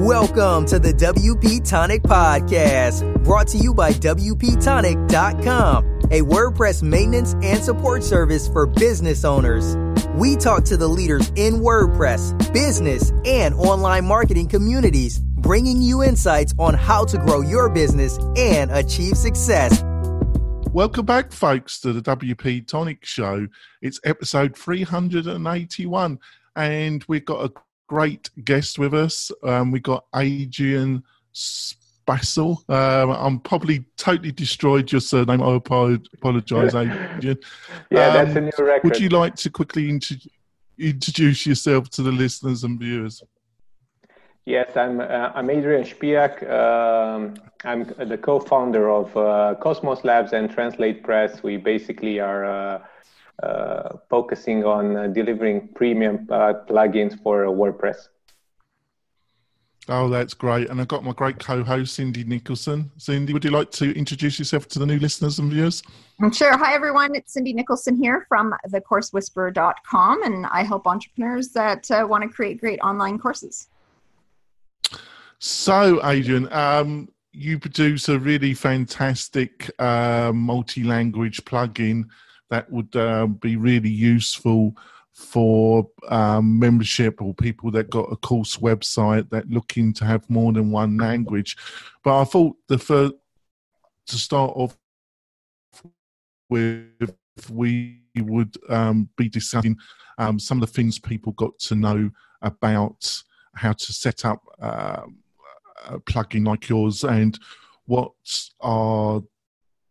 Welcome to the WP Tonic Podcast, brought to you by WPTonic.com, a WordPress maintenance and support service for business owners. We talk to the leaders in WordPress, business, and online marketing communities, bringing you insights on how to grow your business and achieve success. Welcome back, folks, to the WP Tonic Show. It's episode 381, and we've got a great guest with us. Um, we got Adrian Spassel. Um, I'm probably totally destroyed your surname. I apologise, Adrian. yeah, um, that's a new record. Would you like to quickly int- introduce yourself to the listeners and viewers? Yes, I'm. Uh, I'm Adrian Spiac. Um, I'm the co-founder of uh, Cosmos Labs and TranslatePress. We basically are uh, uh, focusing on uh, delivering premium uh, plugins for WordPress. Oh, that's great. And I've got my great co host, Cindy Nicholson. Cindy, would you like to introduce yourself to the new listeners and viewers? Sure. Hi, everyone. It's Cindy Nicholson here from thecoursewhisperer.com, and I help entrepreneurs that uh, want to create great online courses. So, Adrian, um, you produce a really fantastic uh, multi language plugin that would uh, be really useful for um, membership or people that got a course website that looking to have more than one language. But I thought the first to start off with, we would um, be discussing um, some of the things people got to know about how to set up uh, a plugin like yours and what are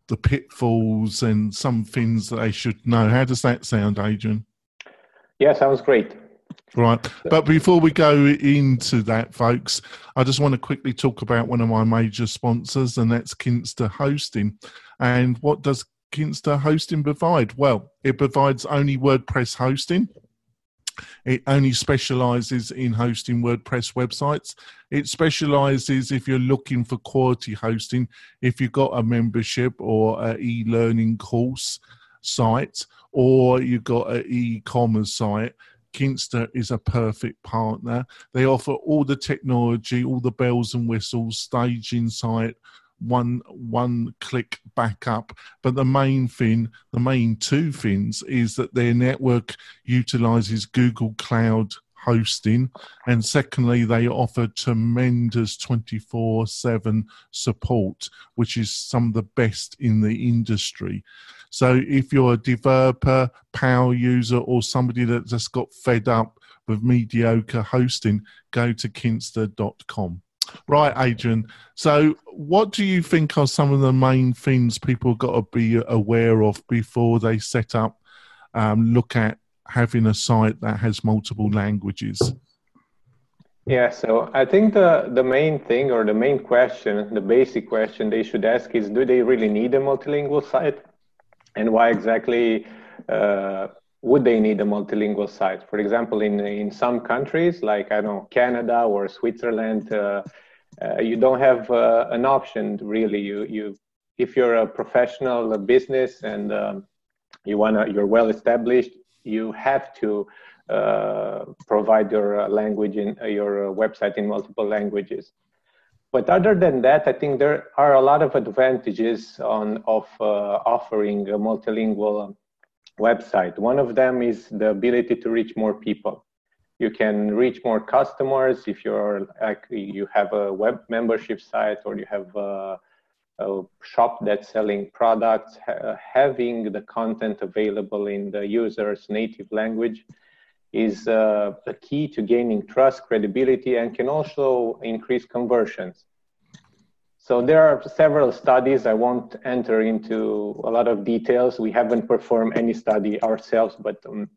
the pitfalls and some things that they should know. How does that sound, Adrian? Yeah, sounds great. Right. But before we go into that, folks, I just want to quickly talk about one of my major sponsors, and that's Kinsta Hosting. And what does Kinsta Hosting provide? Well, it provides only WordPress hosting it only specializes in hosting WordPress websites. It specializes if you're looking for quality hosting, if you've got a membership or an e learning course site, or you've got an e commerce site. Kinsta is a perfect partner. They offer all the technology, all the bells and whistles, staging site, one one click backup. But the main thing, the main two things, is that their network utilizes Google Cloud hosting. And secondly they offer tremendous 24 7 support which is some of the best in the industry. So if you're a developer power user or somebody that just got fed up with mediocre hosting go to kinsta.com Right, Adrian. So, what do you think are some of the main things people got to be aware of before they set up, um, look at having a site that has multiple languages? Yeah, so I think the, the main thing or the main question, the basic question they should ask is do they really need a multilingual site? And why exactly uh, would they need a multilingual site? For example, in in some countries like I don't Canada or Switzerland, uh, uh, you don't have uh, an option really. You you if you're a professional business and um, you wanna you're well established, you have to uh, provide your language in your website in multiple languages. But other than that, I think there are a lot of advantages on of offering a multilingual website. One of them is the ability to reach more people. You can reach more customers if you're like you have a web membership site or you have a, a shop that's selling products. Ha- having the content available in the user's native language is uh, a key to gaining trust, credibility, and can also increase conversions. So there are several studies. I won't enter into a lot of details. We haven't performed any study ourselves, but um,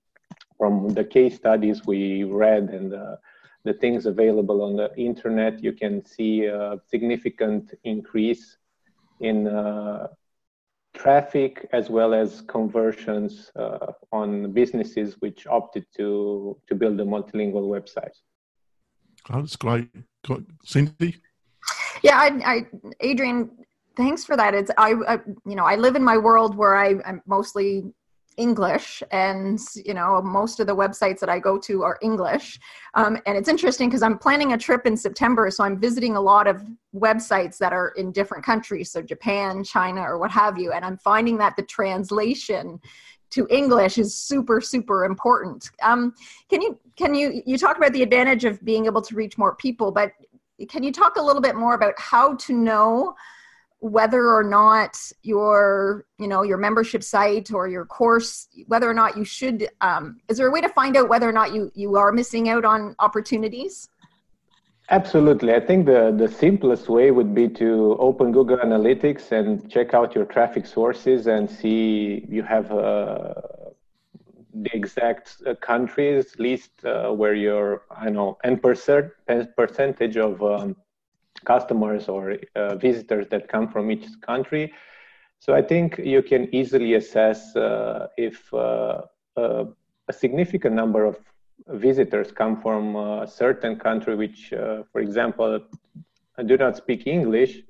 from the case studies we read and uh, the things available on the internet, you can see a significant increase in uh, traffic as well as conversions uh, on businesses which opted to to build a multilingual website. Oh, that's great, Cindy. Yeah, I, I, Adrian, thanks for that. It's I, I, you know, I live in my world where I, I'm mostly English, and you know most of the websites that I go to are English. Um, and it's interesting because I'm planning a trip in September, so I'm visiting a lot of websites that are in different countries, so Japan, China, or what have you. And I'm finding that the translation to English is super super important. Um, can you can you you talk about the advantage of being able to reach more people, but can you talk a little bit more about how to know? whether or not your you know your membership site or your course whether or not you should um, is there a way to find out whether or not you you are missing out on opportunities absolutely i think the the simplest way would be to open google analytics and check out your traffic sources and see you have uh, the exact uh, countries list uh, where your i know and percent percentage of um, customers or uh, visitors that come from each country. So I think you can easily assess uh, if a significant number of visitors come from a certain country, which, uh, for example, do not speak English.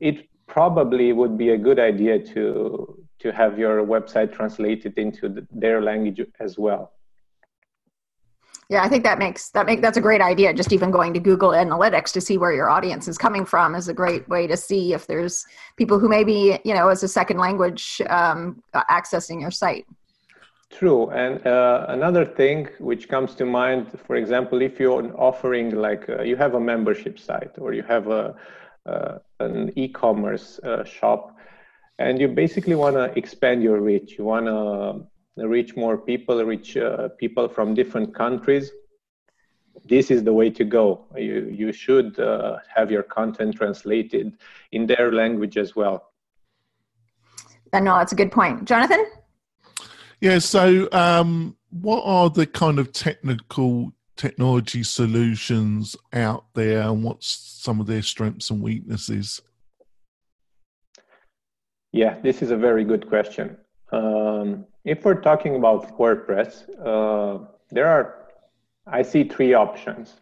It probably would be a good idea to to have your website translated into the, their language as well. Yeah, I think that makes that make that's a great idea. Just even going to Google Analytics to see where your audience is coming from is a great way to see if there's people who maybe you know as a second language um, accessing your site. True, and uh, another thing which comes to mind, for example, if you're offering like uh, you have a membership site or you have a uh, an e-commerce uh, shop, and you basically want to expand your reach, you want to reach more people, reach uh, people from different countries, this is the way to go. You, you should uh, have your content translated in their language as well. And no, that's a good point. Jonathan? Yeah, so um, what are the kind of technical technology solutions out there and what's some of their strengths and weaknesses? Yeah, this is a very good question. Um, if we're talking about WordPress, uh, there are, I see three options.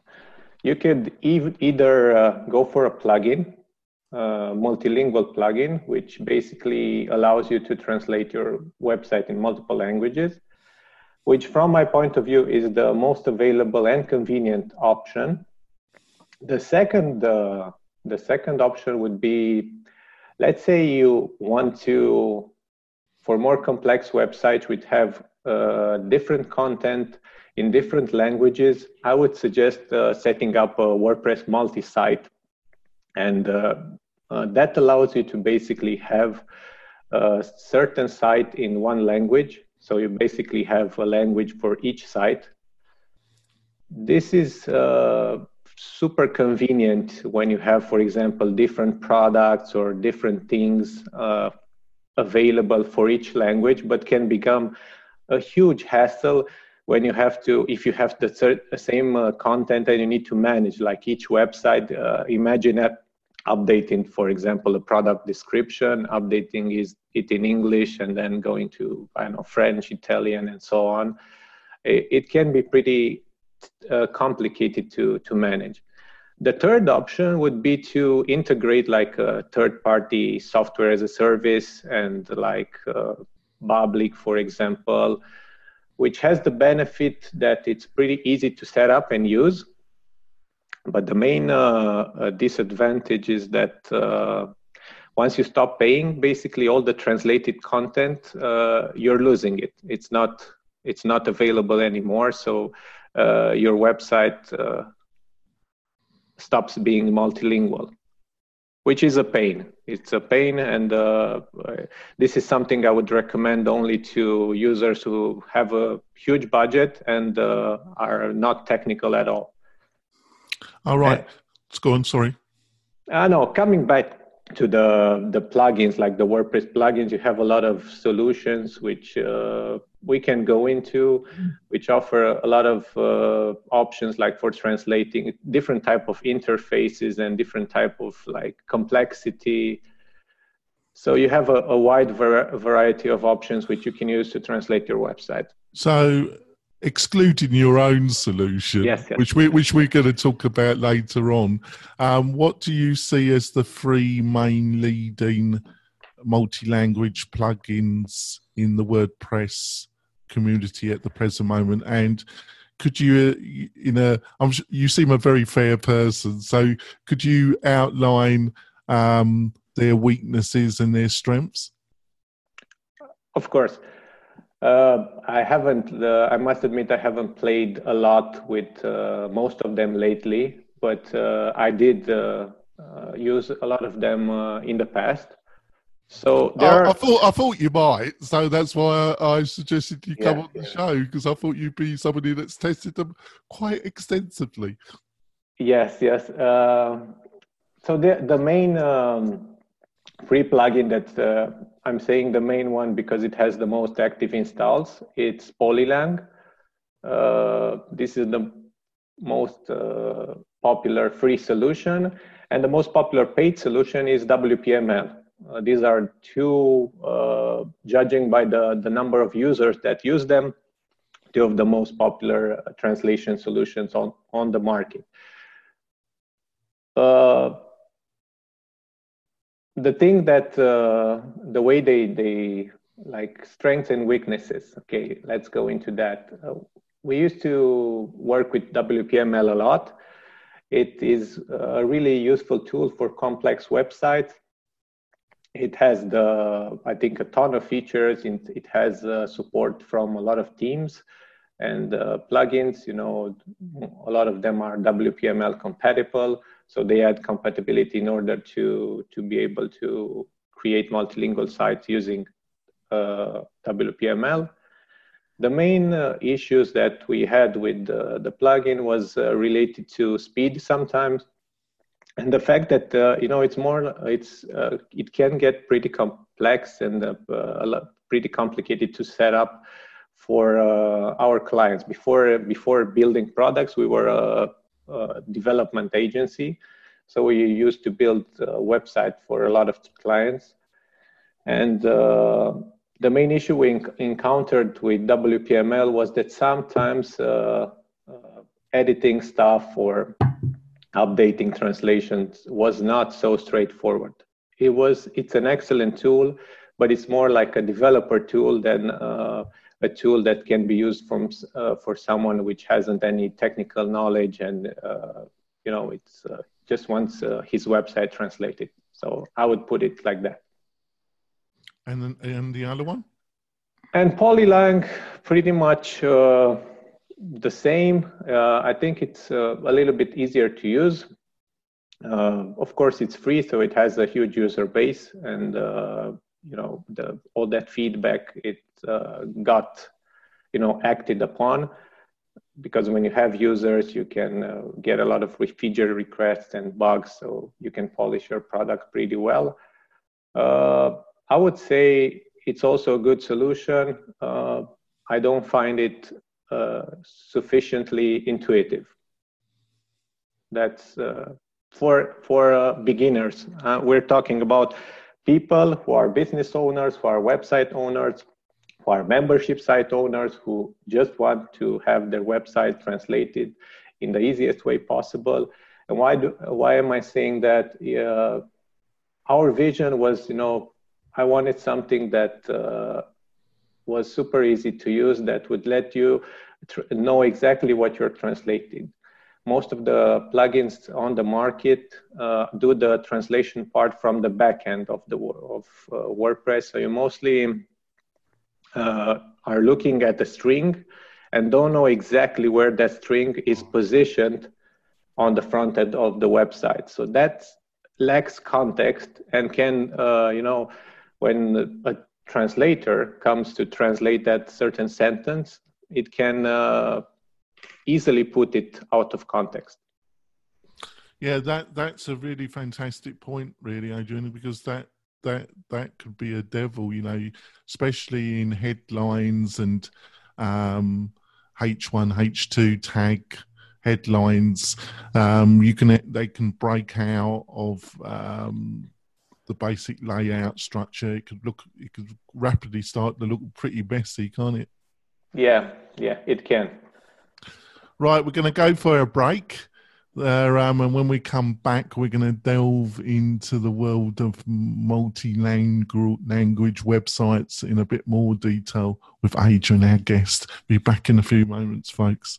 You could either uh, go for a plugin, uh, multilingual plugin, which basically allows you to translate your website in multiple languages, which, from my point of view, is the most available and convenient option. The second, uh, the second option would be, let's say you want to for more complex websites which have uh, different content in different languages, I would suggest uh, setting up a WordPress multi-site. And uh, uh that allows you to basically have a certain site in one language. So you basically have a language for each site. This is uh, super convenient when you have, for example, different products or different things uh, available for each language, but can become a huge hassle when you have to if you have the same uh, content and you need to manage like each website uh, imagine updating for example a product description updating is it in english and then going to i don't know french italian and so on. It, it can be pretty uh, complicated to to manage the third option would be to integrate like a third party software as a service and like uh, for example, which has the benefit that it's pretty easy to set up and use. But the main uh, uh, disadvantage is that uh, once you stop paying, basically all the translated content, uh, you're losing it. It's not it's not available anymore. So uh, your website stops being multilingual, which is a pain. It's a pain, and uh, this is something I would recommend only to users who have a huge budget and uh, are not technical at all. All right, let's go on. Sorry. I uh, know. Coming back to the the plugins like the WordPress plugins, you have a lot of solutions which uh, we can go into, which offer a lot of uh, options like for translating different type of interfaces and different type of like complexity. So you have a, a wide var- variety of options which you can use to translate your website. So excluding your own solution, yes, yes. which we which we're going to talk about later on. Um, what do you see as the three main leading multi-language plugins in the WordPress community at the present moment, and could you, uh, in a, I'm, you seem a very fair person, so could you outline um, their weaknesses and their strengths? Of course. Uh, I haven't, uh, I must admit, I haven't played a lot with uh, most of them lately, but uh, I did uh, use a lot of them in the past. So I, are... I, thought I thought you might, so that's why I, I suggested you come yeah, on the yeah. show because I thought you'd be somebody that's tested them quite extensively. Yes, yes. Uh, so the the main um, free plugin that uh, I'm saying the main one because it has the most active installs. It's Polylang. Uh, this is the most uh, popular free solution, and the most popular paid solution is WPML. Uh, these are two, uh, judging by the, the number of users that use them, two of the most popular uh, translation solutions on, on the market. Uh, the thing that uh, the way they, they like strengths and weaknesses, okay, let's go into that. Uh, we used to work with WPML a lot. It is a really useful tool for complex websites it has the i think a ton of features it has uh, support from a lot of teams and uh, plugins you know a lot of them are wpml compatible so they add compatibility in order to to be able to create multilingual sites using uh, wpml the main uh, issues that we had with the plugin was uh, related to speed sometimes. And the fact that uh, you know it's more it's uh, it can get pretty complex and uh, pretty complicated to set up for uh, our clients. Before before building products we were development agency so we used to build a website for a lot of clients and uh, the main issue we encountered with wpml was that sometimes uh, editing stuff or updating translations was not so straightforward. It was it's an excellent tool, but it's more like a developer tool than uh, a tool that can be used from uh, for someone which hasn't any technical knowledge and uh, you know it's uh, just wants uh, his website translated. So I would put it like that. And then, and the other one. And Polylang, pretty much uh, the same. Uh, I think it's uh, a little bit easier to use. Uh, of course, it's free, so it has a huge user base, and uh, you know the, all that feedback it uh, got, you know, acted upon. Because when you have users, you can uh, get a lot of feature requests and bugs, so you can polish your product pretty well. I would say it's also a good solution. I don't find it uh, sufficiently intuitive. That's uh, for for uh, beginners. Uh, we're talking about people who are business owners, who are website owners, who are membership site owners, who just want to have their website translated in the easiest way possible. And why do why am I saying that? Uh, our vision was, you know, I wanted something that uh, was super easy to use that would let you tr- know exactly what you're translating. Most of the plugins on the market uh, do the translation part from the back end of the of uh, WordPress. So you mostly uh, are looking at the string and don't know exactly where that string is positioned on the front end of the website. So that lacks context and can, uh, you know, when a translator comes to translate that certain sentence, it can uh, easily put it out of context. Yeah, that that's a really fantastic point, really, Adrian, because that that that could be a devil, you know, especially in headlines and um, H1, H2 tag headlines. Um, you can they can break out of um, the basic layout structure. It could look, it could rapidly start to look pretty messy, can't it? Yeah, yeah, it can. Right, we're going to go for a break. there. Um, and when we come back, we're going to delve into the world of multi-language websites in a bit more detail with Adrian, our guest. Be back in a few moments, folks.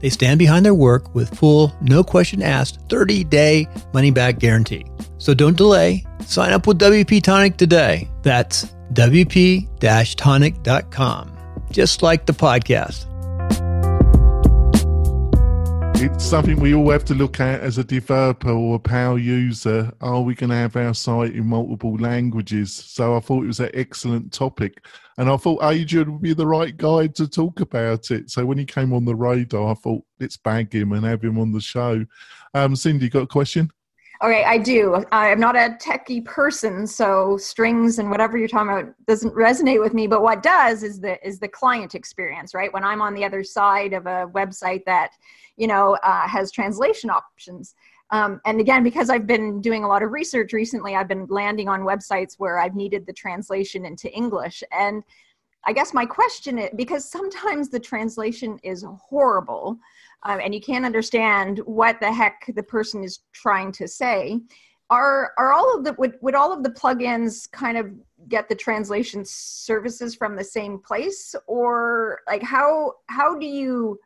They stand behind their work with full, no question asked, 30 day money back guarantee. So don't delay. Sign up with WP Tonic today. That's WP tonic.com, just like the podcast. It's something we all have to look at as a developer or a power user. Are we going to have our site in multiple languages? So I thought it was an excellent topic. And I thought Adrian would be the right guy to talk about it. So when he came on the radar, I thought, let's bag him and have him on the show. Um, Cindy, got a question? Okay, I do. I'm not a techie person, so strings and whatever you're talking about doesn't resonate with me. But what does is the is the client experience, right? When I'm on the other side of a website that, you know, uh, has translation options. Um, and again, because I've been doing a lot of research recently, I've been landing on websites where I've needed the translation into English. And I guess my question is because sometimes the translation is horrible um, and you can't understand what the heck the person is trying to say are are all of the would, would all of the plugins kind of get the translation services from the same place or like how how do you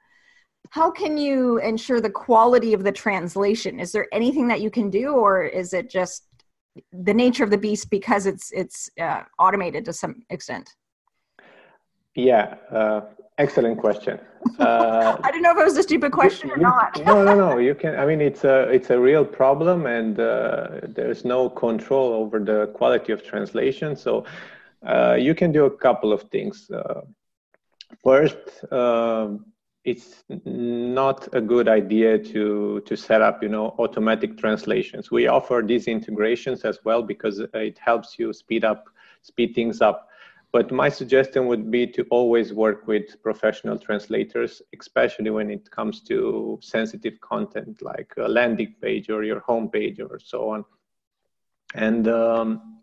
how can you ensure the quality of the translation is there anything that you can do or is it just the nature of the beast because it's it's uh, automated to some extent yeah uh, Excellent question. Uh, I don't know if it was a stupid question you, or not. no, no, no. You can. I mean, it's a it's a real problem, and uh, there's no control over the quality of translation. So uh, you can do a couple of things. Uh, first, um, it's not a good idea to to set up, you know, automatic translations. We offer these integrations as well because it helps you speed up speed things up but my suggestion would be to always work with professional translators, especially when it comes to sensitive content like a landing page or your homepage or so on. And um,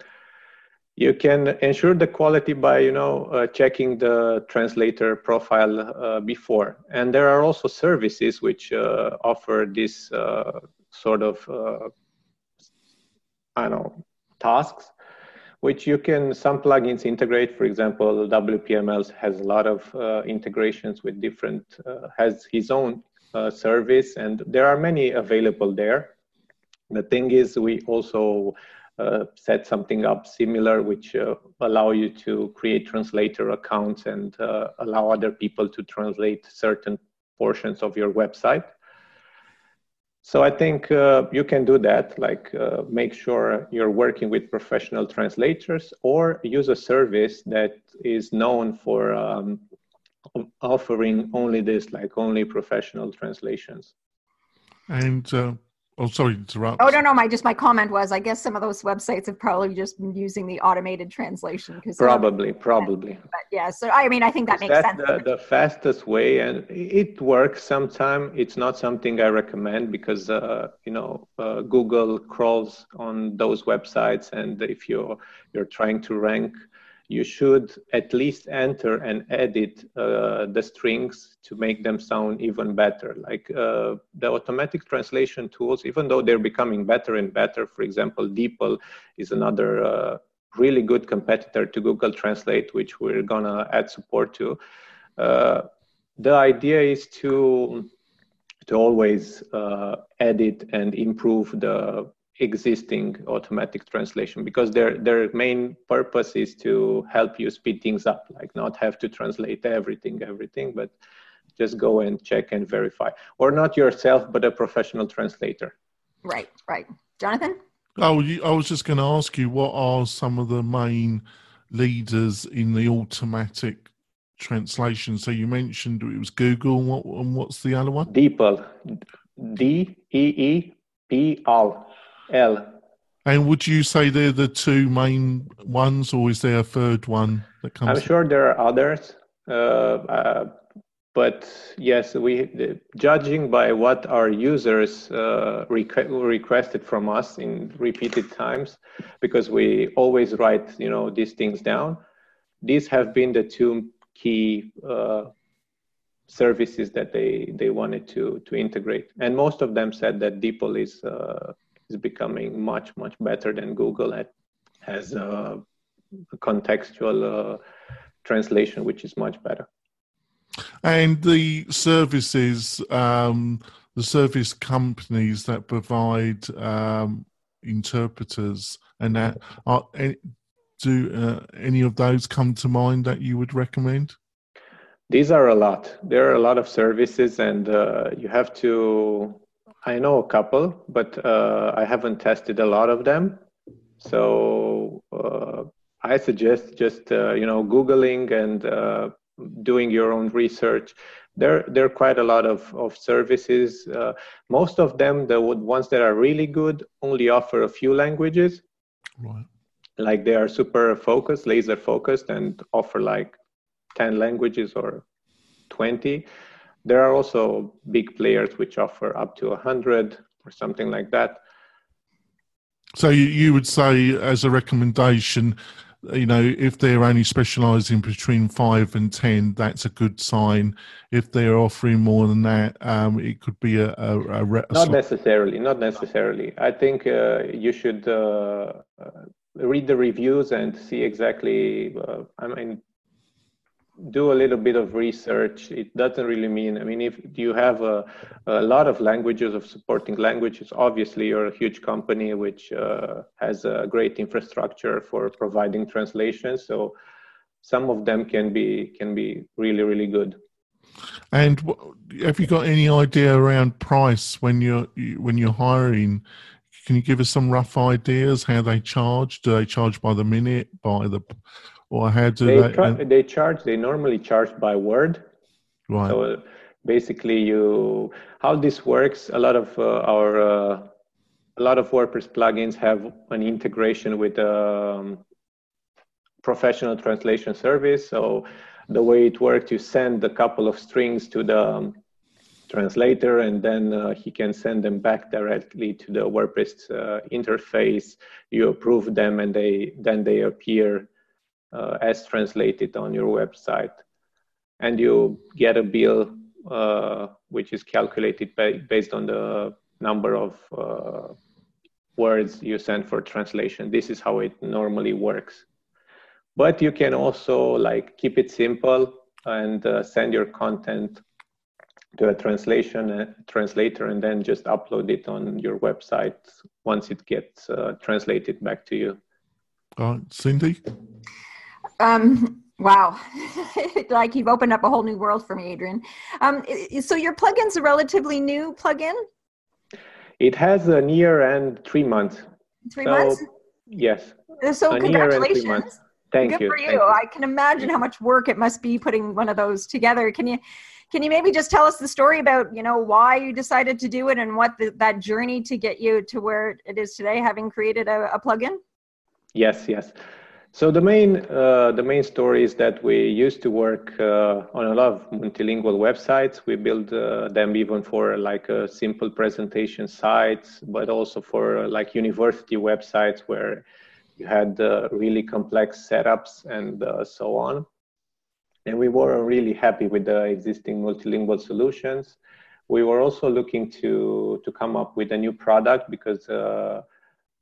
you can ensure the quality by you know uh, checking the translator profile uh, before and there are also services which uh, offer this uh, sort of uh, i don't know tasks which you can some plugins integrate. For example, WPML has a lot of uh, integrations with different has his own service, and there are many available there. The thing is, we also uh, set something up similar, which uh, allow you to create translator accounts and uh, allow other people to translate certain portions of your website. So I think uh, you can do that, like uh, make sure you're working with professional translators or use a service that is known for um, offering only this, like only professional translations. And Oh, sorry to interrupt. Oh no, no. My just my comment was, I guess some of those websites have probably just been using the automated translation because probably, probably. But yeah, so I mean, I think that makes that's sense. The, the fastest way, and it works. Sometimes it's not something I recommend because uh, you know uh, Google crawls on those websites, and if you're you're trying to rank you should at least enter and edit uh, the strings to make them sound even better. Like uh, the automatic translation tools, even though they're becoming better and better, for example, DeepL is another uh, really good competitor to Google Translate, which we're gonna add support to. Uh, the idea is to to always uh, edit and improve the existing automatic translation because their their main purpose is to help you speed things up like not have to translate everything everything but just go and check and verify. Or not yourself but a professional translator. Right right. Jonathan? Oh you, i was just going to ask you what are some of the main leaders in the automatic translation? So you mentioned it was google and, what, and what's the other one? Deepl d e e p l L. And would you say they're the two main ones, or is there a third one that comes? I'm sure there are others, uh, uh, but yes, we judging by what our users uh, requ- requested from us in repeated times, because we always write, you know, these things down. These have been the two key uh, services that they they wanted to to integrate, and most of them said that DeepL is uh, is becoming much much better than Google at, has a, a contextual uh, translation, which is much better. And the services, um, the service companies that provide um, interpreters and that are do uh, any of those come to mind that you would recommend? These are a lot. There are a lot of services, and uh, you have to I know a couple, but uh, I haven't tested a lot of them. So uh, I suggest just uh, you know googling and uh, doing your own research. There there are quite a lot of of services. Uh, most of them, the ones that are really good, only offer a few languages. Right. Like they are super focused, laser focused, and offer like ten languages or twenty there are also big players which offer up to 100 or something like that. So you would say, as a recommendation, you know, if they're only specialising between five and ten, that's a good sign. If they're offering more than that, um, it could be a, a, a, a not necessarily. Not necessarily. I think uh, you should uh, read the reviews and see exactly. Uh, I mean, do a little bit of research. It doesn't really mean, I mean, if you have a, a lot of languages of supporting languages, obviously you're a huge company which uh, has a great infrastructure for providing translations. So some of them can be can be really really good. And have you got any idea around price when you're when you're hiring? Can you give us some rough ideas how they charge? Do they charge by the minute, by the or how do they? They, tra- they charge. They normally charge by word. Right. So basically, you how this works. A lot of uh, our uh, a lot of WordPress plugins have an integration with a um, professional translation service. So the way it works, you send a couple of strings to the um, translator, and then uh, he can send them back directly to the WordPress uh, interface. You approve them, and they then they appear uh, as translated on your website. And you get a bill uh, which is calculated by, based on the number of uh, words you send for translation. This is how it normally works. But you can also like keep it simple and uh, send your content to a translation uh, translator and then just upload it on your website once it gets uh, translated back to you. Uh, Cindy? Um, wow. like you've opened up a whole new world for me, Adrian. Um, so your plugin's a relatively new plugin? It has a year and three months. Three so, months? Yes. So congratulations. Thank you. Good you. for you. you. I can imagine how much work it must be putting one of those together. Can you can you maybe just tell us the story about you know why you decided to do it and what the, that journey to get you to where it is today, having created a, a plugin? Yes, yes. So the main uh, the main story is that we used to work uh, on a lot of multilingual websites. We build uh, them even for like a simple presentation sites, but also for uh, like university websites where you had uh, really complex setups and uh, so on. And we were really happy with the existing multilingual solutions. We were also looking to to come up with a new product because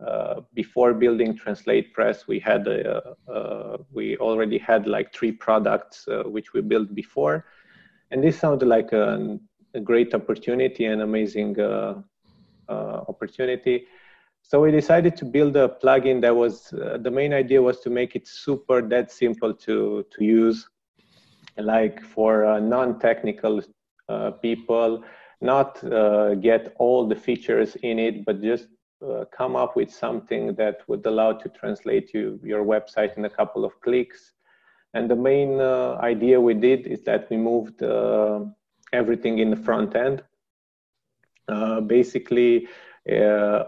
uh, before building TranslatePress, we had a, uh, we already had like three products uh, which we built before, and this sounded like a, a great opportunity, an amazing uh, uh, opportunity. So we decided to build a plugin that was the main idea was to make it super that simple to to use, like for non-technical people, not get all the features in it, but just uh, come up with something that would allow to translate you, your website in a couple of clicks. And the main uh, idea we did is that we moved uh, everything in the front end. Uh, basically, uh,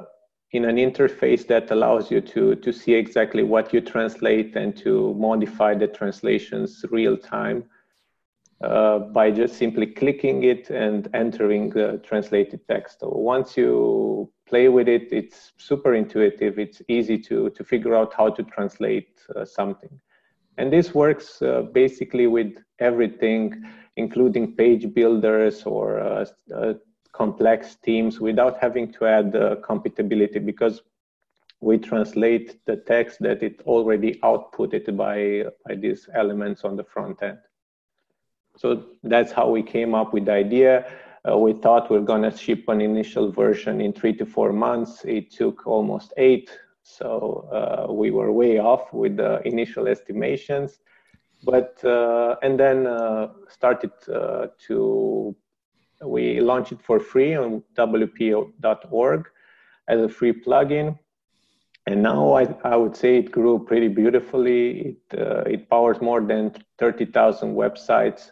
in an interface that allows you to to see exactly what you translate and to modify the translations real time by just simply clicking it and entering the translated text. So once you play with it, it's super intuitive. It's easy to to figure out how to translate uh, something, and this works uh, basically with everything, including page builders or uh, uh, complex teams without having to add uh, compatibility because we translate the text that it already outputted by, by these elements on the front end. So that's how we came up with the idea. Uh, we thought we are going to ship an initial version in three to four months. It took almost eight. So uh, we were way off with the initial estimations. But, uh, and then uh, started uh, to we launched it for free on wp.org as a free plugin. And now I, I would say it grew pretty beautifully. It, uh, it powers more than 30,000 websites,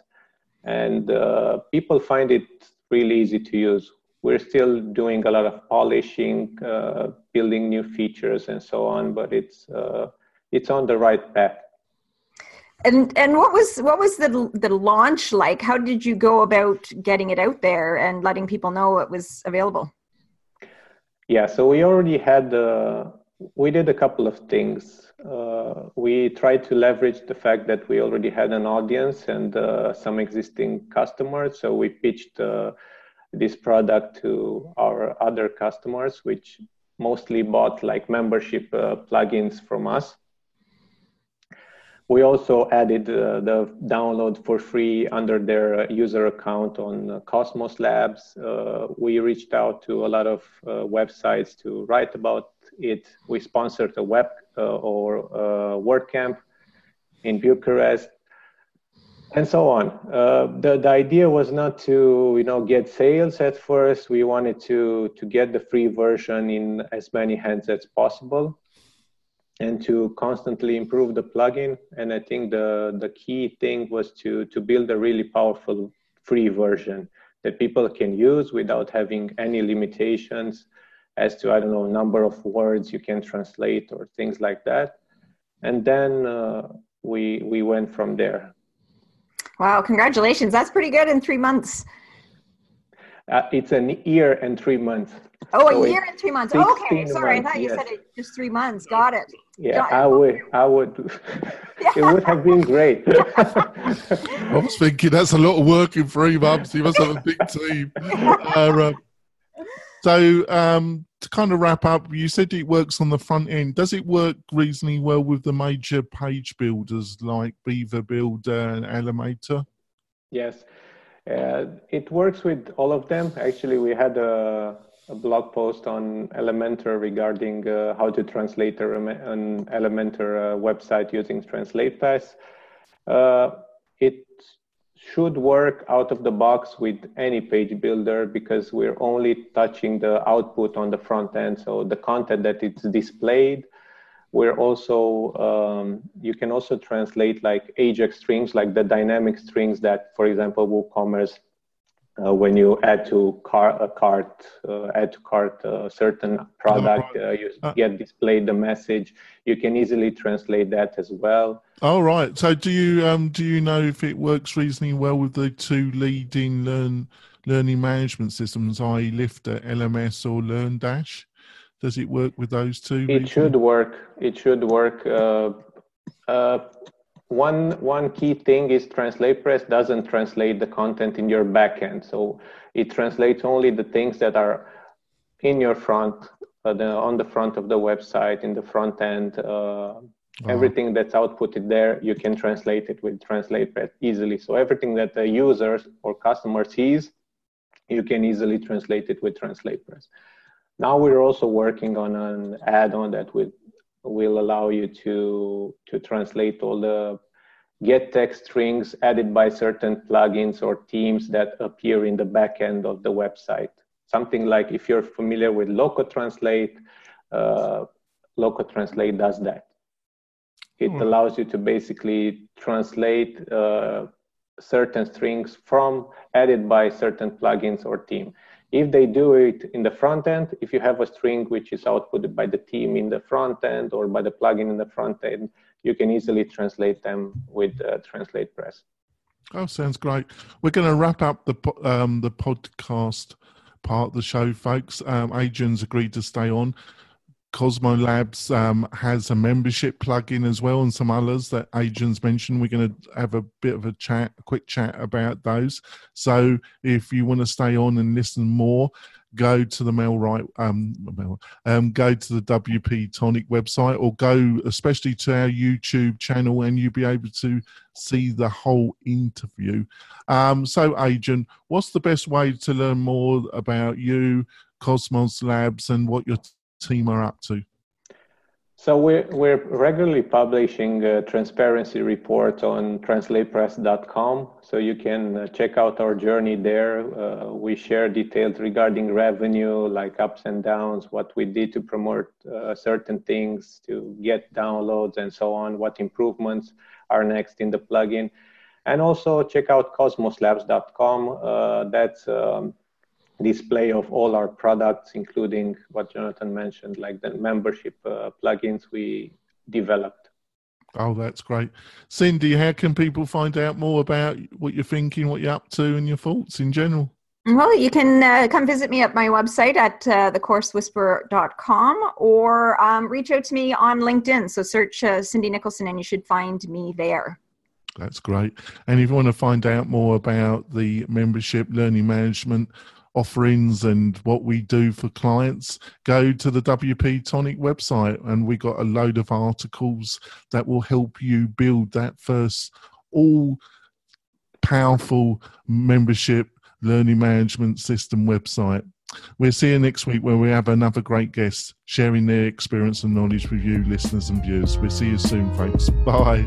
and uh, people find it really easy to use. We're still doing a lot of polishing, uh, building new features, and so on, but it's, uh, it's on the right path. And and what was what was the the launch like? How did you go about getting it out there and letting people know it was available? Yeah so we already had uh, we did a couple of things. Uh, we tried to leverage the fact that we already had an audience and uh, some existing customers. So we pitched uh, this product to our other customers which mostly bought like membership uh, plugins from us. We also added uh, the download for free under their user account on uh, Cosmos Labs. Uh, we reached out to a lot of uh, websites to write about it. We sponsored a web uh, or uh, WordCamp in Bucharest, and so on. the the idea was not to you know get sales at first. We wanted to to get the free version in as many hands as possible and to constantly improve the plugin. And I think the, the key thing was to, to build a really powerful free version that people can use without having any limitations as to, I don't know, number of words you can translate or things like that. And then uh, we, we went from there. Wow, congratulations. That's pretty good in three months. Uh, it's an year and three months. Oh, so a year and three months. Okay, sorry, months, I thought you yes. said it just three months. Got it. Yeah, I would. I would. it would have been great. I was thinking that's a lot of work in three months. You must have a big team. Uh, so, um, to kind of wrap up, you said it works on the front end. Does it work reasonably well with the major page builders like Beaver Builder and Elementor? Yes, uh, it works with all of them. Actually, we had a a blog post on Elementor regarding uh, how to translate an Elementor uh, website using TranslatePress. Uh, it should work out of the box with any page builder because we're only touching the output on the front end. So the content that it's displayed, we're also, um, you can also translate like Ajax strings, like the dynamic strings that, for example, WooCommerce uh, when you add to car, a cart, uh, add to cart a certain product, uh, you uh, get displayed the message. You can easily translate that as well. All right. So, do you um, do you know if it works reasonably well with the two leading learn learning management systems, i.e., Lifter, LMS, or LearnDash? Does it work with those two? It should work. It should work. Uh, uh, one one key thing is TranslatePress doesn't translate the content in your backend, so it translates only the things that are in your front, uh, the, on the front of the website, in the front end. Uh, uh-huh. Everything that's outputted there, you can translate it with TranslatePress easily. So everything that the users or customer sees, you can easily translate it with TranslatePress. Now we're also working on an add-on that will will allow you to to translate all the gettext strings added by certain plugins or teams that appear in the backend of the website. Something like if you're familiar with Loco Translate, uh, Loco Translate does that. It mm. allows you to basically translate uh, certain strings from added by certain plugins or theme. If they do it in the front end, if you have a string which is outputted by the team in the front end or by the plugin in the front end, you can easily translate them with uh, TranslatePress. Oh, sounds great. We're going to wrap up the um, the podcast part of the show, folks. Um, Adrian's agreed to stay on. Cosmo Labs um, has a membership plugin as well, and some others that Adrian's mentioned. We're going to have a bit of a chat, a quick chat about those. So if you want to stay on and listen more, go to the MailRite, um, um, go to the WP Tonic website, or go especially to our YouTube channel, and you'll be able to see the whole interview. Um, so, Adrian, what's the best way to learn more about you, Cosmos Labs, and what your team are up to? So we're, we're regularly publishing a transparency report on translatepress.com. So you can uh, check out our journey there. Uh, we share details regarding revenue, like ups and downs, what we did to promote uh, certain things, to get downloads and so on, what improvements are next in the plugin. And also check out cozmoslabs.com. Uh, that's um, display of all our products, including what Jonathan mentioned, like the membership uh, plugins we developed. Oh, that's great. Cindy, how can people find out more about what you're thinking, what you're up to, and your thoughts in general? Well, you can uh, come visit me at my website at uh, thecoursewhisperer.com or um, reach out to me on LinkedIn. So search uh, Cindy Nicholson and you should find me there. That's great. And if you want to find out more about the membership learning management offerings and what we do for clients, go to the WP Tonic website and we got a load of articles that will help you build that first all powerful membership learning management system website. We'll see you next week where we have another great guest sharing their experience and knowledge with you, listeners and viewers. We'll see you soon, folks. Bye.